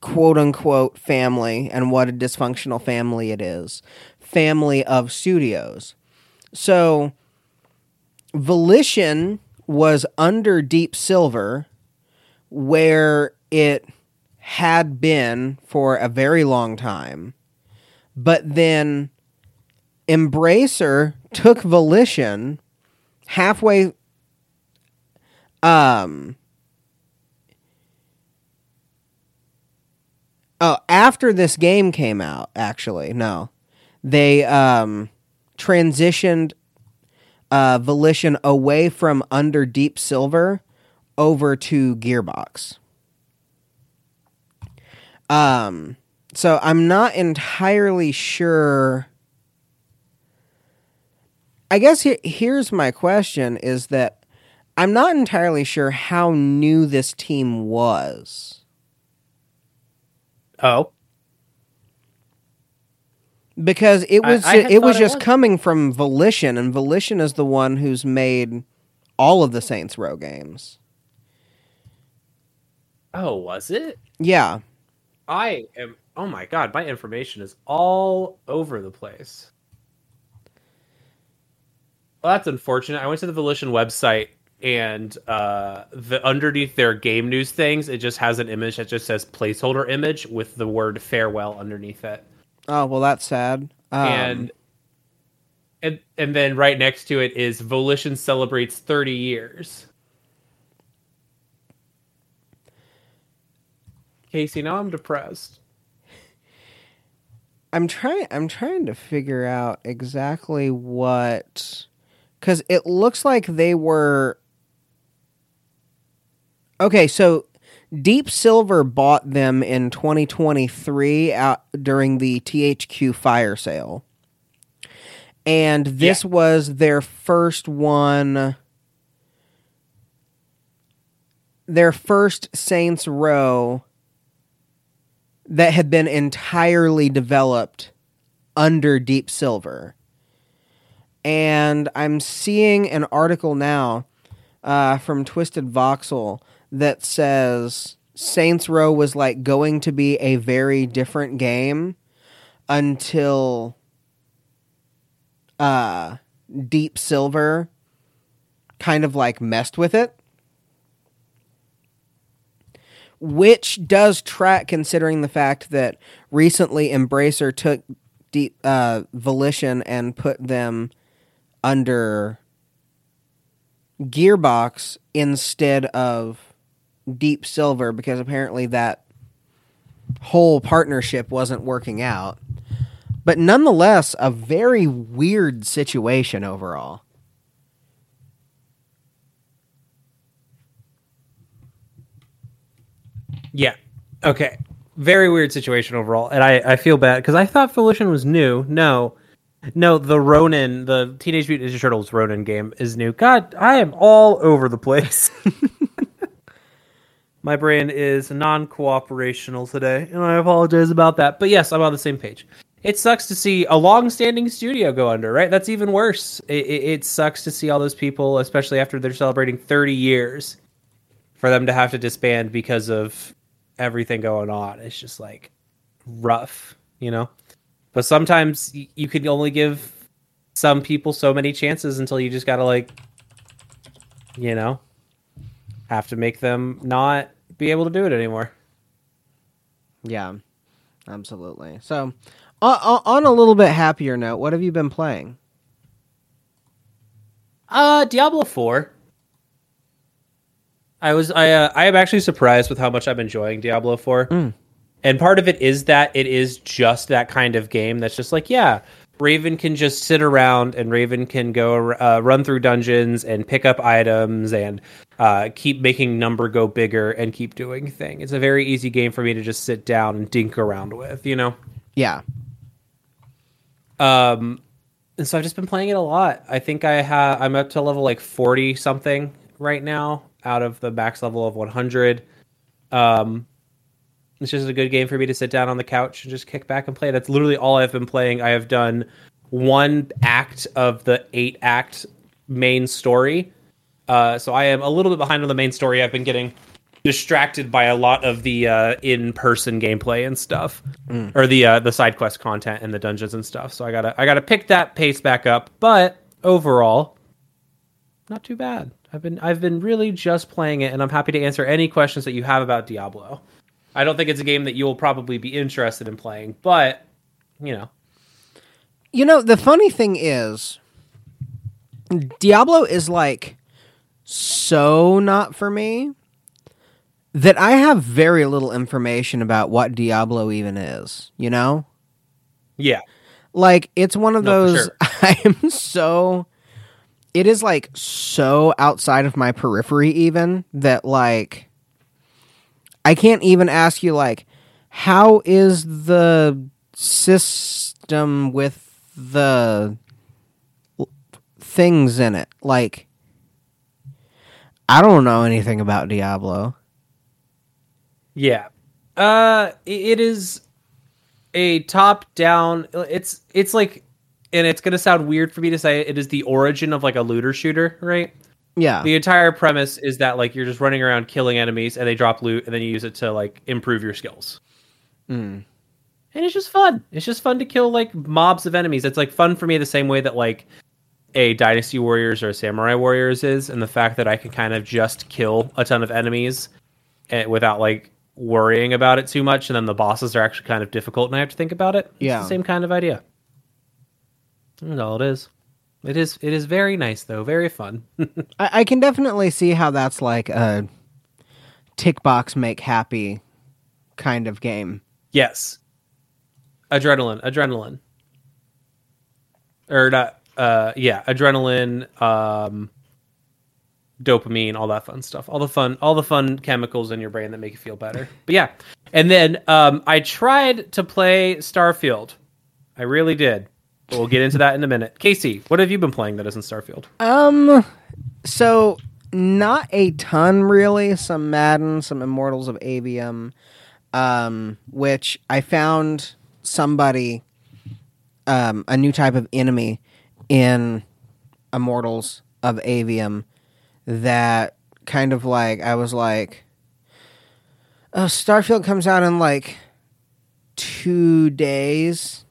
quote unquote family and what a dysfunctional family it is family of studios so Volition was under Deep Silver, where it had been for a very long time. But then Embracer took Volition halfway um Oh, after this game came out, actually, no. They um transitioned uh, Volition away from under Deep Silver over to Gearbox. Um, so I'm not entirely sure. I guess he- here's my question: is that I'm not entirely sure how new this team was. Oh because it was I, I it was just it was. coming from Volition, and Volition is the one who's made all of the Saints Row games. Oh, was it? Yeah. I am. Oh my god, my information is all over the place. Well, that's unfortunate. I went to the Volition website and uh, the underneath their game news things, it just has an image that just says placeholder image with the word farewell underneath it. Oh well, that's sad. Um, and and and then right next to it is Volition celebrates 30 years. Casey, now I'm depressed. I'm trying I'm trying to figure out exactly what cuz it looks like they were Okay, so Deep Silver bought them in 2023 out during the THQ fire sale. And this yeah. was their first one their first Saints Row that had been entirely developed under Deep Silver. and I'm seeing an article now uh, from Twisted Voxel that says Saints Row was like going to be a very different game until uh, Deep Silver kind of like messed with it. Which does track considering the fact that recently Embracer took Deep uh, Volition and put them under Gearbox instead of Deep Silver because apparently that whole partnership wasn't working out. But nonetheless, a very weird situation overall. Yeah. Okay. Very weird situation overall, and I, I feel bad because I thought Volition was new. No, no, the Ronin, the Teenage Mutant Ninja Turtles Ronin game is new. God, I am all over the place. My brain is non-cooperational today, and I apologize about that. But yes, I'm on the same page. It sucks to see a long-standing studio go under. Right? That's even worse. It, it, it sucks to see all those people, especially after they're celebrating 30 years, for them to have to disband because of everything going on. It's just like rough, you know. But sometimes y- you can only give some people so many chances until you just gotta like, you know, have to make them not be able to do it anymore. Yeah, absolutely. So, on a little bit happier note, what have you been playing? Uh, Diablo Four. I was I uh, I am actually surprised with how much I'm enjoying Diablo 4. And part of it is that it is just that kind of game that's just like, yeah, Raven can just sit around and Raven can go uh, run through dungeons and pick up items and uh, keep making number go bigger and keep doing thing. It's a very easy game for me to just sit down and dink around with, you know. Yeah, Um, and so I've just been playing it a lot. I think I have I'm up to level like 40 something right now out of the max level of 100. Um, it's just a good game for me to sit down on the couch and just kick back and play. That's literally all I've been playing. I have done one act of the eight act main story. Uh, so I am a little bit behind on the main story. I've been getting distracted by a lot of the uh, in-person gameplay and stuff, or the uh, the side quest content and the dungeons and stuff. So I gotta I gotta pick that pace back up. But overall, not too bad. I've been I've been really just playing it, and I'm happy to answer any questions that you have about Diablo. I don't think it's a game that you will probably be interested in playing, but you know, you know the funny thing is, Diablo is like so not for me that I have very little information about what Diablo even is. You know, yeah, like it's one of No, those sure. I am so it is like so outside of my periphery even that like I can't even ask you like how is the system with the things in it like I don't know anything about Diablo. Yeah. Uh it is a top down it's it's like and it's going to sound weird for me to say it, it is the origin of like a looter shooter, right? Yeah. The entire premise is that like you're just running around killing enemies and they drop loot and then you use it to like improve your skills. Mm. And it's just fun. It's just fun to kill like mobs of enemies. It's like fun for me the same way that like a Dynasty Warriors or a Samurai Warriors is, and the fact that I can kind of just kill a ton of enemies and without like worrying about it too much, and then the bosses are actually kind of difficult and I have to think about it. It's Yeah. the same kind of idea. That's all it is. It is it is very nice though, very fun. I, I can definitely see how that's like a tick box make happy kind of game. yes. Adrenaline, adrenaline. Or not uh yeah, adrenaline, um dopamine, all that fun stuff. All the fun all the fun chemicals in your brain that make you feel better. But yeah. And then um I tried to play Starfield. I really did. We'll get into that in a minute. Casey, what have you been playing that isn't Starfield? Um, so not a ton really. Some Madden, some Immortals of Aveum, um, which I found somebody, um, a new type of enemy in Immortals of Aveum that kind of like I was like, oh, Starfield comes out in like two days,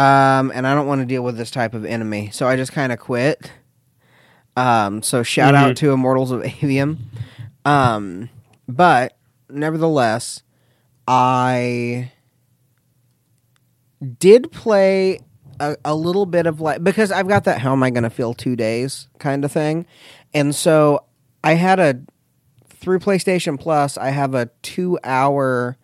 um, and I don't want to deal with this type of enemy, so I just kind of quit. Um, so shout out to Immortals of Aveum, um, but nevertheless, I did play a, a little bit of like because I've got that how am I going to feel two days kind of thing, and so I had a through PlayStation Plus. I have a two hour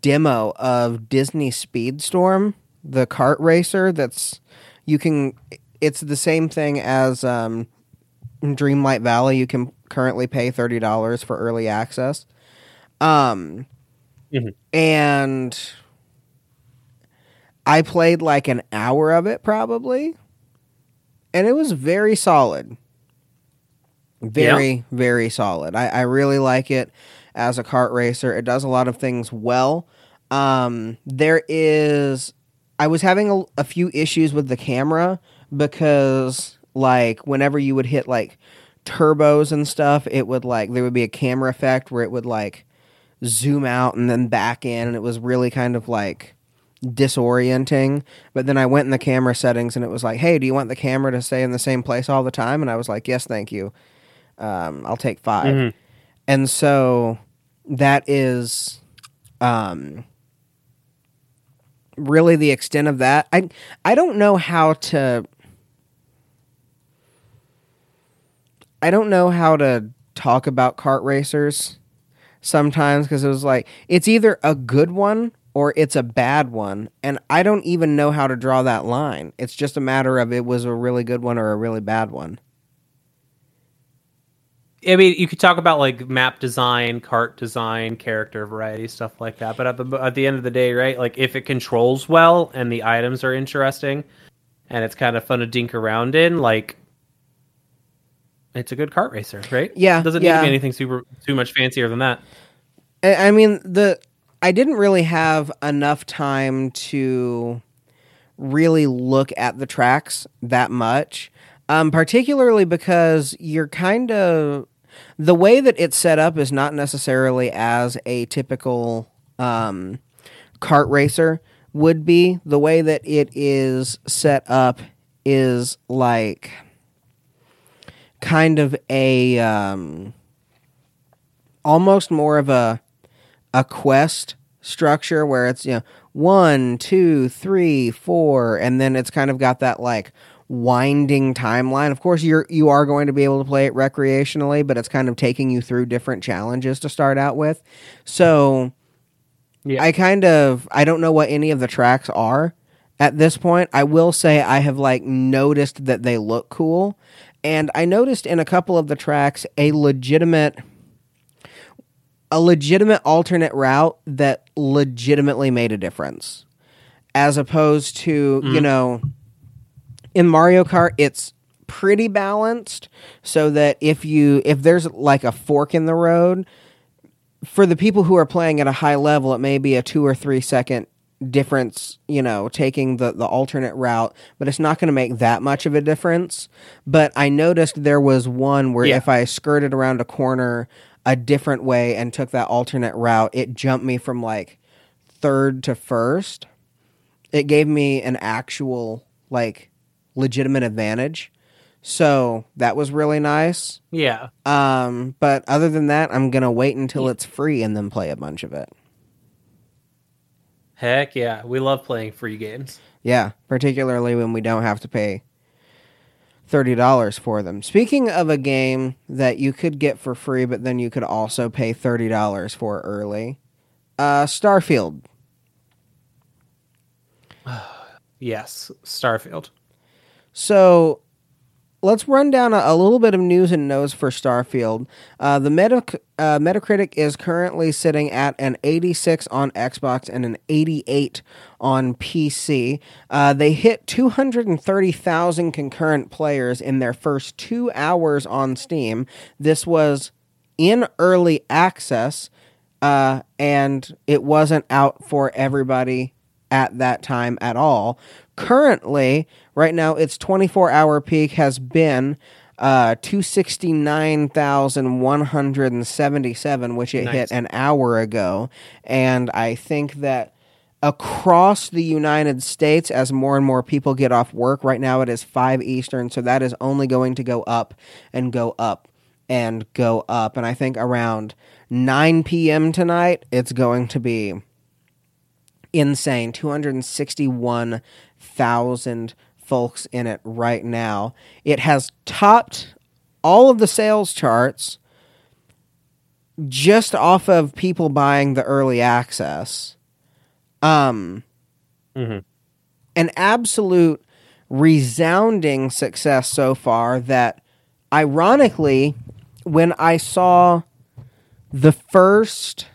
demo of Disney Speedstorm, the kart racer. That's you can. It's the same thing as um, Dreamlight Valley. You can currently pay thirty dollars for early access. Um, Mhm. and I played like an hour of it probably, and it was very solid. Very, very solid. I, I really like it as a kart racer. It does a lot of things well. Um, there is, I was having a, a few issues with the camera because, like, whenever you would hit like turbos and stuff, it would like there would be a camera effect where it would like zoom out and then back in, and it was really kind of like disorienting. But then I went in the camera settings and it was like, hey, do you want the camera to stay in the same place all the time? And I was like, yes, thank you. Um, I'll take 5 Mhm. And so that is um, really the extent of that. I I don't know how to. I don't know how to talk about kart racers sometimes because it was like it's either a good one or it's a bad one and i don't even know how to draw that line it's just a matter of it was a really good one or a really bad one I mean, you could talk about like map design, cart design, character variety, stuff like that. But at the at the end of the day, right? Like if it controls well and the items are interesting, and it's kind of fun to dink around in, like it's a good kart racer, right? Yeah, it doesn't need to be anything super too much fancier than that. I I mean the I didn't really have enough time to really look at the tracks that much, um, particularly because you're kind of the way that it's set up is not necessarily as a typical um, kart racer would be. The way that it is set up is like kind of a um, almost more of a a quest structure where it's you know one two three four and then it's kind of got that like winding timeline. Of course you're you are going to be able to play it recreationally but it's kind of taking you through different challenges to start out with. So Yeah. i kind of i don't know what any of the tracks are at this point. I will say i have like noticed that they look cool. And i noticed in a couple of the tracks a legitimate a legitimate alternate route that legitimately made a difference as opposed to you mm-hmm. know in mario kart it's pretty balanced so that if you if there's like a fork in the road for the people who are playing at a high level it may be a two or three second difference you know taking the the alternate route but it's not going to make that much of a difference but i noticed there was one where Yeah. if i skirted around a corner a different way and took that alternate route it jumped me from like third to first it gave me an actual like legitimate advantage so that was really nice yeah. um, but other than that, I'm gonna wait until it's free and then play a bunch of it. Heck yeah. We love playing free games. Yeah, particularly when we don't have to pay thirty dollars for them. Speaking of a game that you could get for free, but then you could also pay thirty dollars for early, uh, Starfield. Yes. Starfield. So let's run down a, a little bit of news and notes for Starfield. Uh, the uh, Metacritic is currently sitting at an 86 on Xbox and an 88 on PC. Uh, they hit 230,000 concurrent players in their first two hours on Steam. This was in early access, uh, and it wasn't out for everybody at that time at all. Currently, Right now, its 24 hour peak has been uh, 269,177, which it Nice. hit an hour ago. And I think that across the United States, as more and more people get off work, right now it is 5 Eastern, so that is only going to go up and go up and go up. And I think around 9 p.m. tonight, it's going to be insane 261,000 folks in it right now. It has topped all of the sales charts just off of people buying the early access. Um Mhm. an absolute resounding success so far that ironically when I saw the first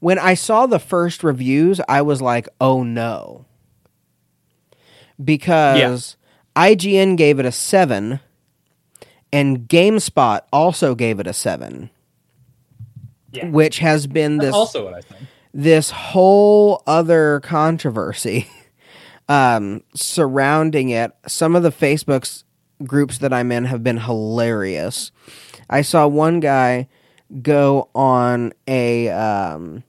when I saw the first reviews, I was like, "Oh no." Because IGN gave it a 7 and GameSpot also gave it a 7, Yeah. which has been That's this also what I think. this whole other controversy um, surrounding it. Some of the Facebook's groups that I'm in have been hilarious. I saw one guy go on a um,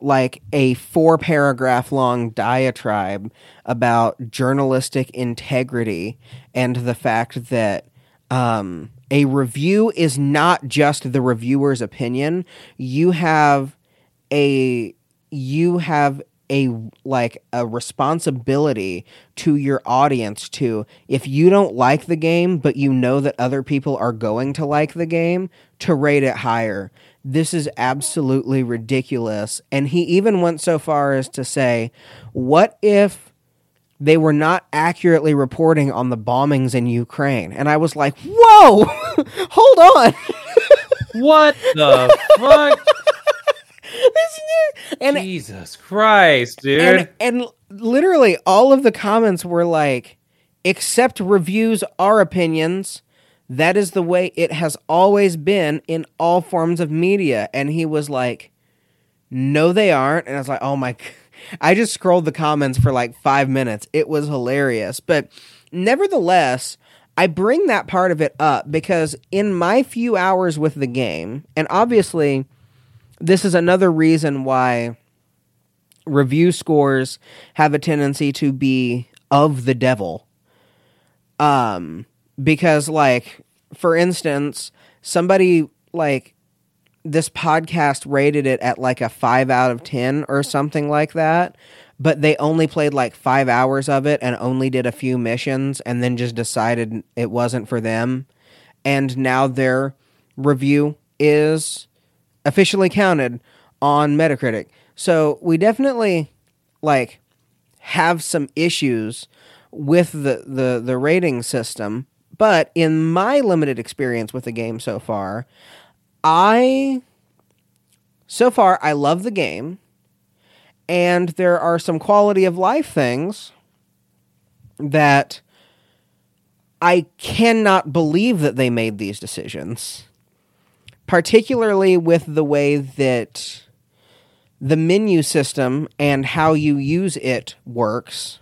like a four paragraph long diatribe about journalistic integrity and the fact that um, a review is not just the reviewer's opinion. You have a you have a like a responsibility to your audience to if you don't like the game but you know that other people are going to like the game to rate it higher this is absolutely ridiculous. And he even went so far as to say what if they were not accurately reporting on the bombings in Ukraine? And I was like whoa hold on. What the fuck? and Jesus Christ, dude. and and literally all of the comments were like accept reviews are opinions that is the way it has always been in all forms of media. And he was like no they aren't. And i was like oh my I just scrolled the comments for like 5 minutes. It was hilarious. But nevertheless i bring that part of it up because in my few hours with the game and obviously this is another reason why review scores have a tendency to be of the devil. Um, because like, for instance, somebody like this podcast rated it at like a five out of 10 or something like that, but they only played like five hours of it and only did a few missions and then just decided it wasn't for them. And now their review is officially counted on Metacritic. So we definitely like have some issues with the, the, the rating system. But in my limited experience with the game so far, I so far I love the game and there are some quality of life things that I cannot believe that they made these decisions. Particularly with the way that the menu system and how you use it works.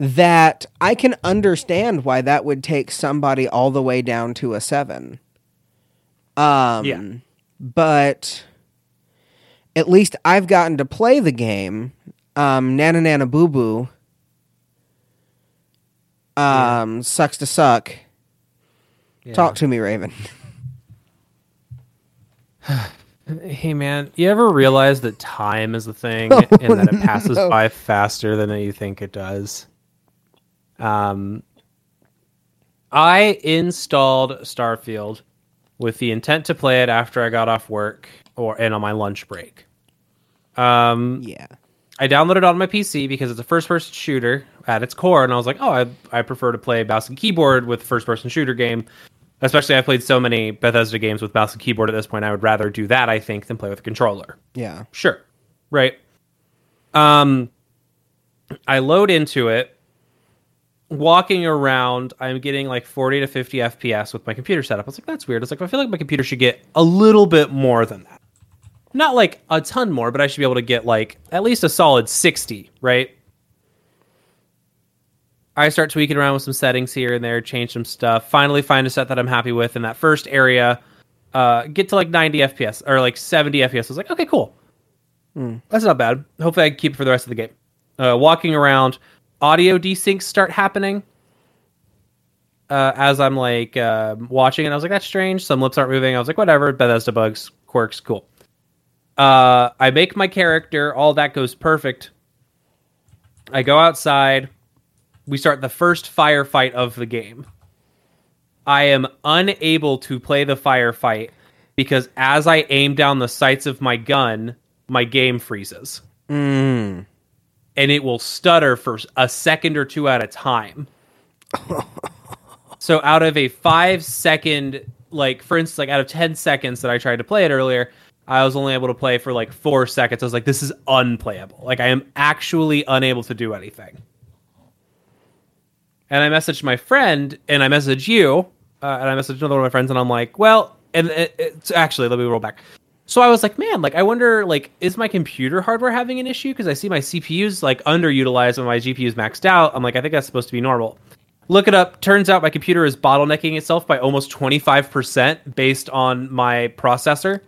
That I can understand why that would take somebody all the way down to a seven. Um, Yeah. But at least I've gotten to play the game. Um, Nana Nana Boo Boo. Um, sucks to suck. Yeah. Talk to me, Raven. Hey man, you ever realize that time is a thing Oh, and that it passes no. by faster than you think it does? Um, I installed Starfield with the intent to play it after I got off work or and on my lunch break. Um, Yeah. I downloaded it on my PC because it's a first-person shooter at its core, and I was like, oh, I, I prefer to play mouse and keyboard with first-person shooter game. Especially, I played so many Bethesda games with mouse and keyboard at this point. I would rather do that, I think, than play with a controller. Yeah. Sure, right. Um, I load into it. Walking around, I'm getting like 40 to 50 FPS with my computer setup. I was like, that's weird. I was like, I feel like my computer should get a little bit more than that. Not like a ton more, but I should be able to get like at least a solid 60, right? I start tweaking around with some settings here and there, change some stuff. Finally, find a set that I'm happy with in that first area. Uh, get to like 90 FPS or like 70 FPS. I was like, okay, cool. That's not bad. Hopefully, I can keep it for the rest of the game. Uh, walking around, audio desyncs start happening uh, as I'm like uh, watching, and I was like, that's strange. Some lips aren't moving. I was like, whatever. Bethesda bugs, quirks, cool. Uh, I make my character. All that goes perfect. I go outside. We start the first firefight of the game. I am unable to play the firefight because as I aim down the sights of my gun, my game freezes. Mm. And it will stutter for a second or two at a time. so out of a five second, like for instance, like out of 10 seconds that I tried to play it earlier, I was only able to play for like four seconds. I was like, this is unplayable. Like I am actually unable to do anything. And I messaged my friend, and I messaged you, uh, and I messaged another one of my friends, and I'm like, well, and it, it's actually let me roll back. So I was like, man, like I wonder, like, is my computer hardware having an issue? Because I see my CPU's like underutilized and my GPU's maxed out. I'm like, I think that's supposed to be normal. Look it up. Turns out my computer is bottlenecking itself by almost 25% based on my processor.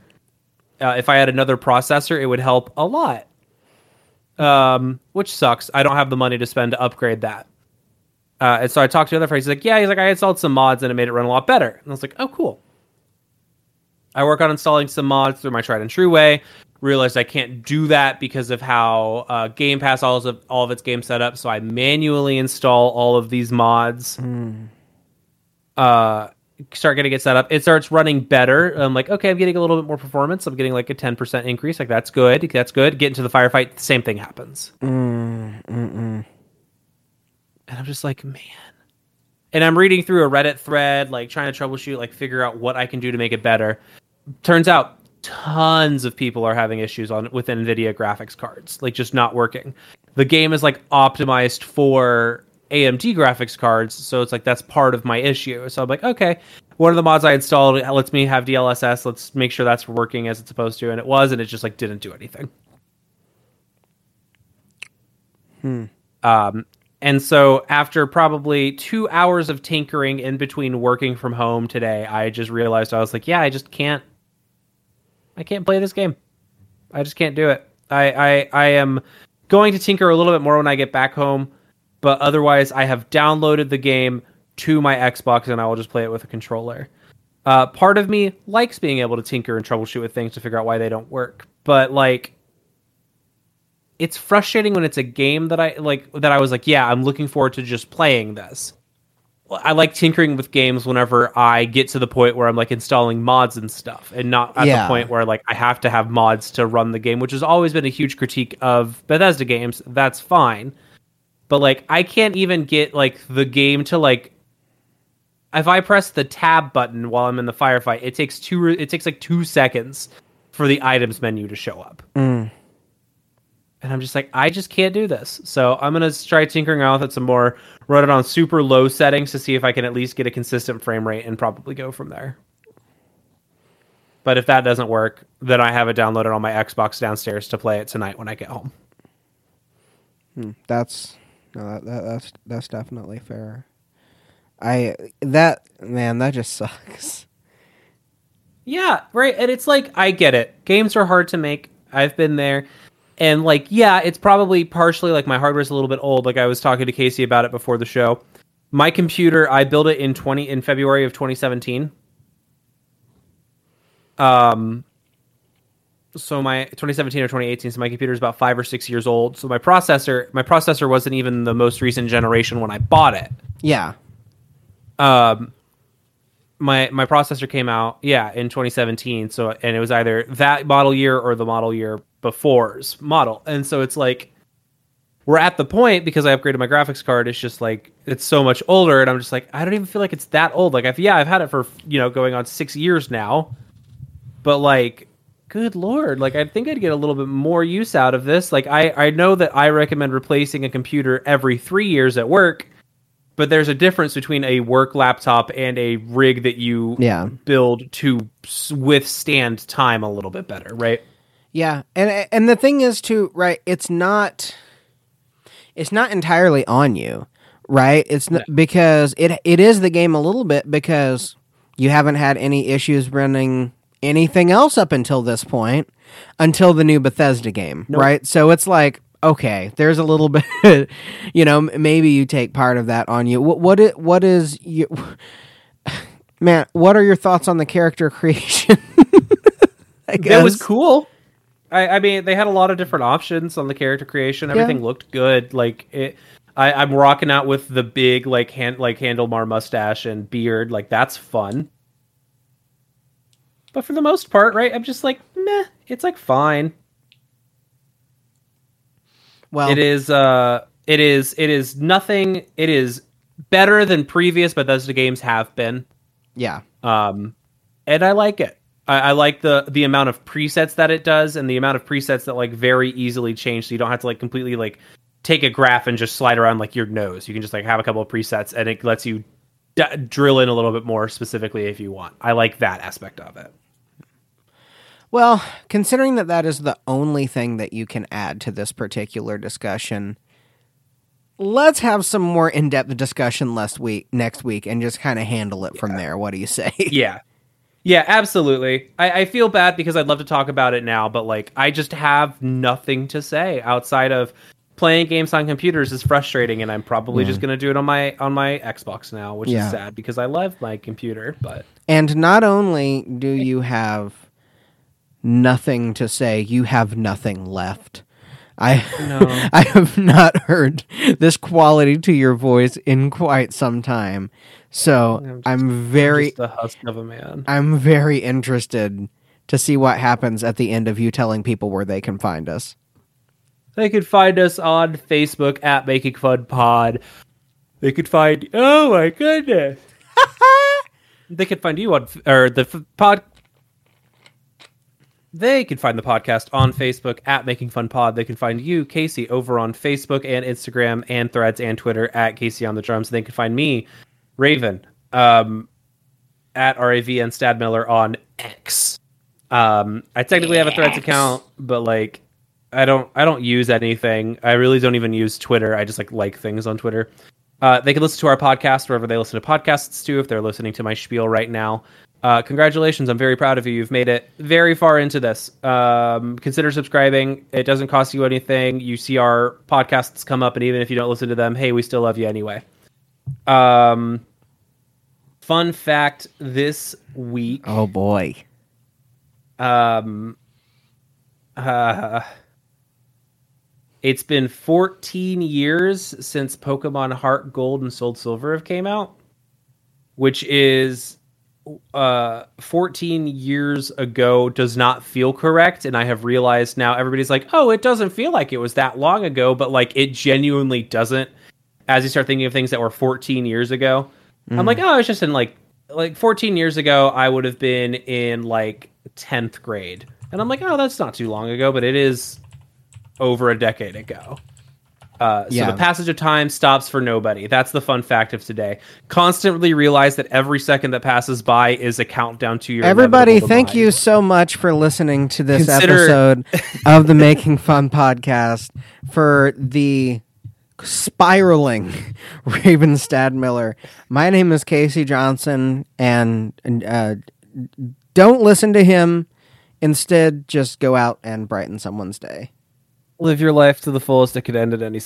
Uh, if I had another processor, it would help a lot. Um, which sucks. I don't have the money to spend to upgrade that. Uh, and so I talked to another friend. He's like, "Yeah." He's like, "I installed some mods and it made it run a lot better." And I was like, "Oh, cool." I work on installing some mods through my tried and true way. Realized I can't do that because of how uh, Game Pass all of all of its games set up. So I manually install all of these mods. Uh, start getting it set up. It starts running better. I'm like, okay, I'm getting a little bit more performance. I'm getting like a 10% increase. Like that's good. That's good. Get into the firefight. Same thing happens. And I'm just like, man. And I'm reading through a Reddit thread, like trying to troubleshoot, like figure out what I can do to make it better. Turns out tons of people are having issues on with NVIDIA graphics cards, like just not working. The game is like optimized for AMD graphics cards, so it's like that's part of my issue. So I'm like, okay, one of the mods I installed lets me have DLSS. Let's make sure that's working as it's supposed to, and it was, and it just like didn't do anything. Hmm. Um, and so after probably two hours of tinkering in between working from home today, I just realized I was like, yeah, I just can't, I can't play this game. I just can't do it. I, I, I am going to tinker a little bit more when I get back home, but otherwise I have downloaded the game to my Xbox and I will just play it with a controller. Uh, part of me likes being able to tinker and troubleshoot with things to figure out why they don't work, but like it's frustrating when it's a game that I like that I was like, yeah, I'm looking forward to just playing this. I like tinkering with games whenever I get to the point where I'm like installing mods and stuff and not at Yeah. the point where like I have to have mods to run the game, which has always been a huge critique of Bethesda games. That's fine. But like I can't even get like the game to like if I press the tab button while I'm in the firefight, it takes two it takes like 2 seconds for the items menu to show up. Mm. And I'm just like, I just can't do this. So I'm gonna try tinkering around with it some more, run it on super low settings to see if I can at least get a consistent frame rate and probably go from there. But if that doesn't work, then I have it downloaded on my Xbox downstairs to play it tonight when I get home. Hmm, that's no, that, that that's that's definitely fair. I that man, that just sucks. Yeah, right. And it's like I get it. Games are hard to make. I've been there. And like, yeah, it's probably partially like my hardware's a little bit old. Like I was talking to Casey about it before the show. My computer, I built it in twenty in February of 2017. Um so my 2017 or 2018 so my computer is about 5 or 6 years old so my processor my processor wasn't even the most recent generation when i bought it Yeah. um my my processor came out yeah in 2017 so and it was either that model year or the model year before's model and so it's like we're at the point because i upgraded my graphics card it's just like it's so much older and i'm just like i don't even feel like it's that old like i've yeah i've had it for you know going on six years now but like good lord like i think i'd get a little bit more use out of this like i i know that i recommend replacing a computer every three years at work but there's a difference between a work laptop and a rig that you Yeah. build to withstand time a little bit better, right? Yeah, and and the thing is too, right? It's not, it's not entirely on you. right? It's n- because it it is the game a little bit because you haven't had any issues running anything else up until this point until the new Bethesda game, right? So it's like okay, there's a little bit, you know, maybe you take part of that on you. What what it, what is you Man, what are your thoughts on the character creation? I guess. It was cool. I, I mean, they had a lot of different options on the character creation. Everything looked good. Like it, I, I'm rocking out with the big like hand like handlebar mustache and beard. Like that's fun. But for the most part, right? I'm just like, meh. It's like fine. Well, It is. Uh, it is. It is nothing. It is better than previous Bethesda games have been. yeah. um, and I like it. I, I like the the amount of presets that it does, and the amount of presets that like very easily change, so you don't have to like completely like take a graph and just slide around like your nose. You can just like have a couple of presets, and it lets you d- drill in a little bit more specifically if you want. I like that aspect of it. Well, considering that that is the only thing that you can add to this particular discussion, let's have some more in-depth discussion last week, next week, and just kind of handle it from there. What do you say? Yeah. Yeah, absolutely. I, I feel bad because I'd love to talk about it now, but like I just have nothing to say outside of playing games on computers is frustrating, and I'm probably just gonna do it on my on my Xbox now, which Yeah. is sad because I love my computer. But And not only do you have nothing to say, you have nothing left. I No. I have not heard this quality to your voice in quite some time. So I'm just- I'm very just a husk of a man. I'm very interested to see what happens at the end of you telling people where they can find us. They could find us on Facebook at Making Fun Pod. They could find oh my goodness. they could find you on or the pod. They can find the podcast on Facebook at Making Fun Pod. They can find you, Casey, over on Facebook and Instagram and Threads and Twitter at Casey on the Drums. They can find me, Raven, um, at RAVN Stadmiller on X. Um, I technically have a Threads account, but like I don't I don't use anything. I really don't even use Twitter. I just like like things on Twitter. Uh, they can listen to our podcast wherever they listen to podcasts too. If they're listening to my spiel right now, uh, congratulations! I'm very proud of you. You've made it very far into this. Um, consider subscribing. It doesn't cost you anything. You see our podcasts come up, and even if you don't listen to them, hey, we still love you anyway. Um, fun fact: this week, Oh boy. um, uh, it's been 14 years since Pokemon Heart Gold and Soul Silver have came out, which is uh 14 years ago does not feel correct and i have realized now everybody's like oh it doesn't feel like it was that long ago but like it genuinely doesn't. As you start thinking of things that were 14 years ago i'm like oh it's just in like like 14 years ago i would have been in like 10th grade. And i'm like oh that's not too long ago but it is over a decade ago uh, so Yeah. the passage of time stops for nobody. That's the fun fact of today. Constantly realize that every second that passes by is a countdown to your Everybody, thank demise. you so much for listening to this Consider- episode of the Making Fun podcast for the spiraling Raven Stadmiller. My name is Casey Johnson, and uh, don't listen to him. Instead, just go out and brighten someone's day. Live your life to the fullest. It could end at any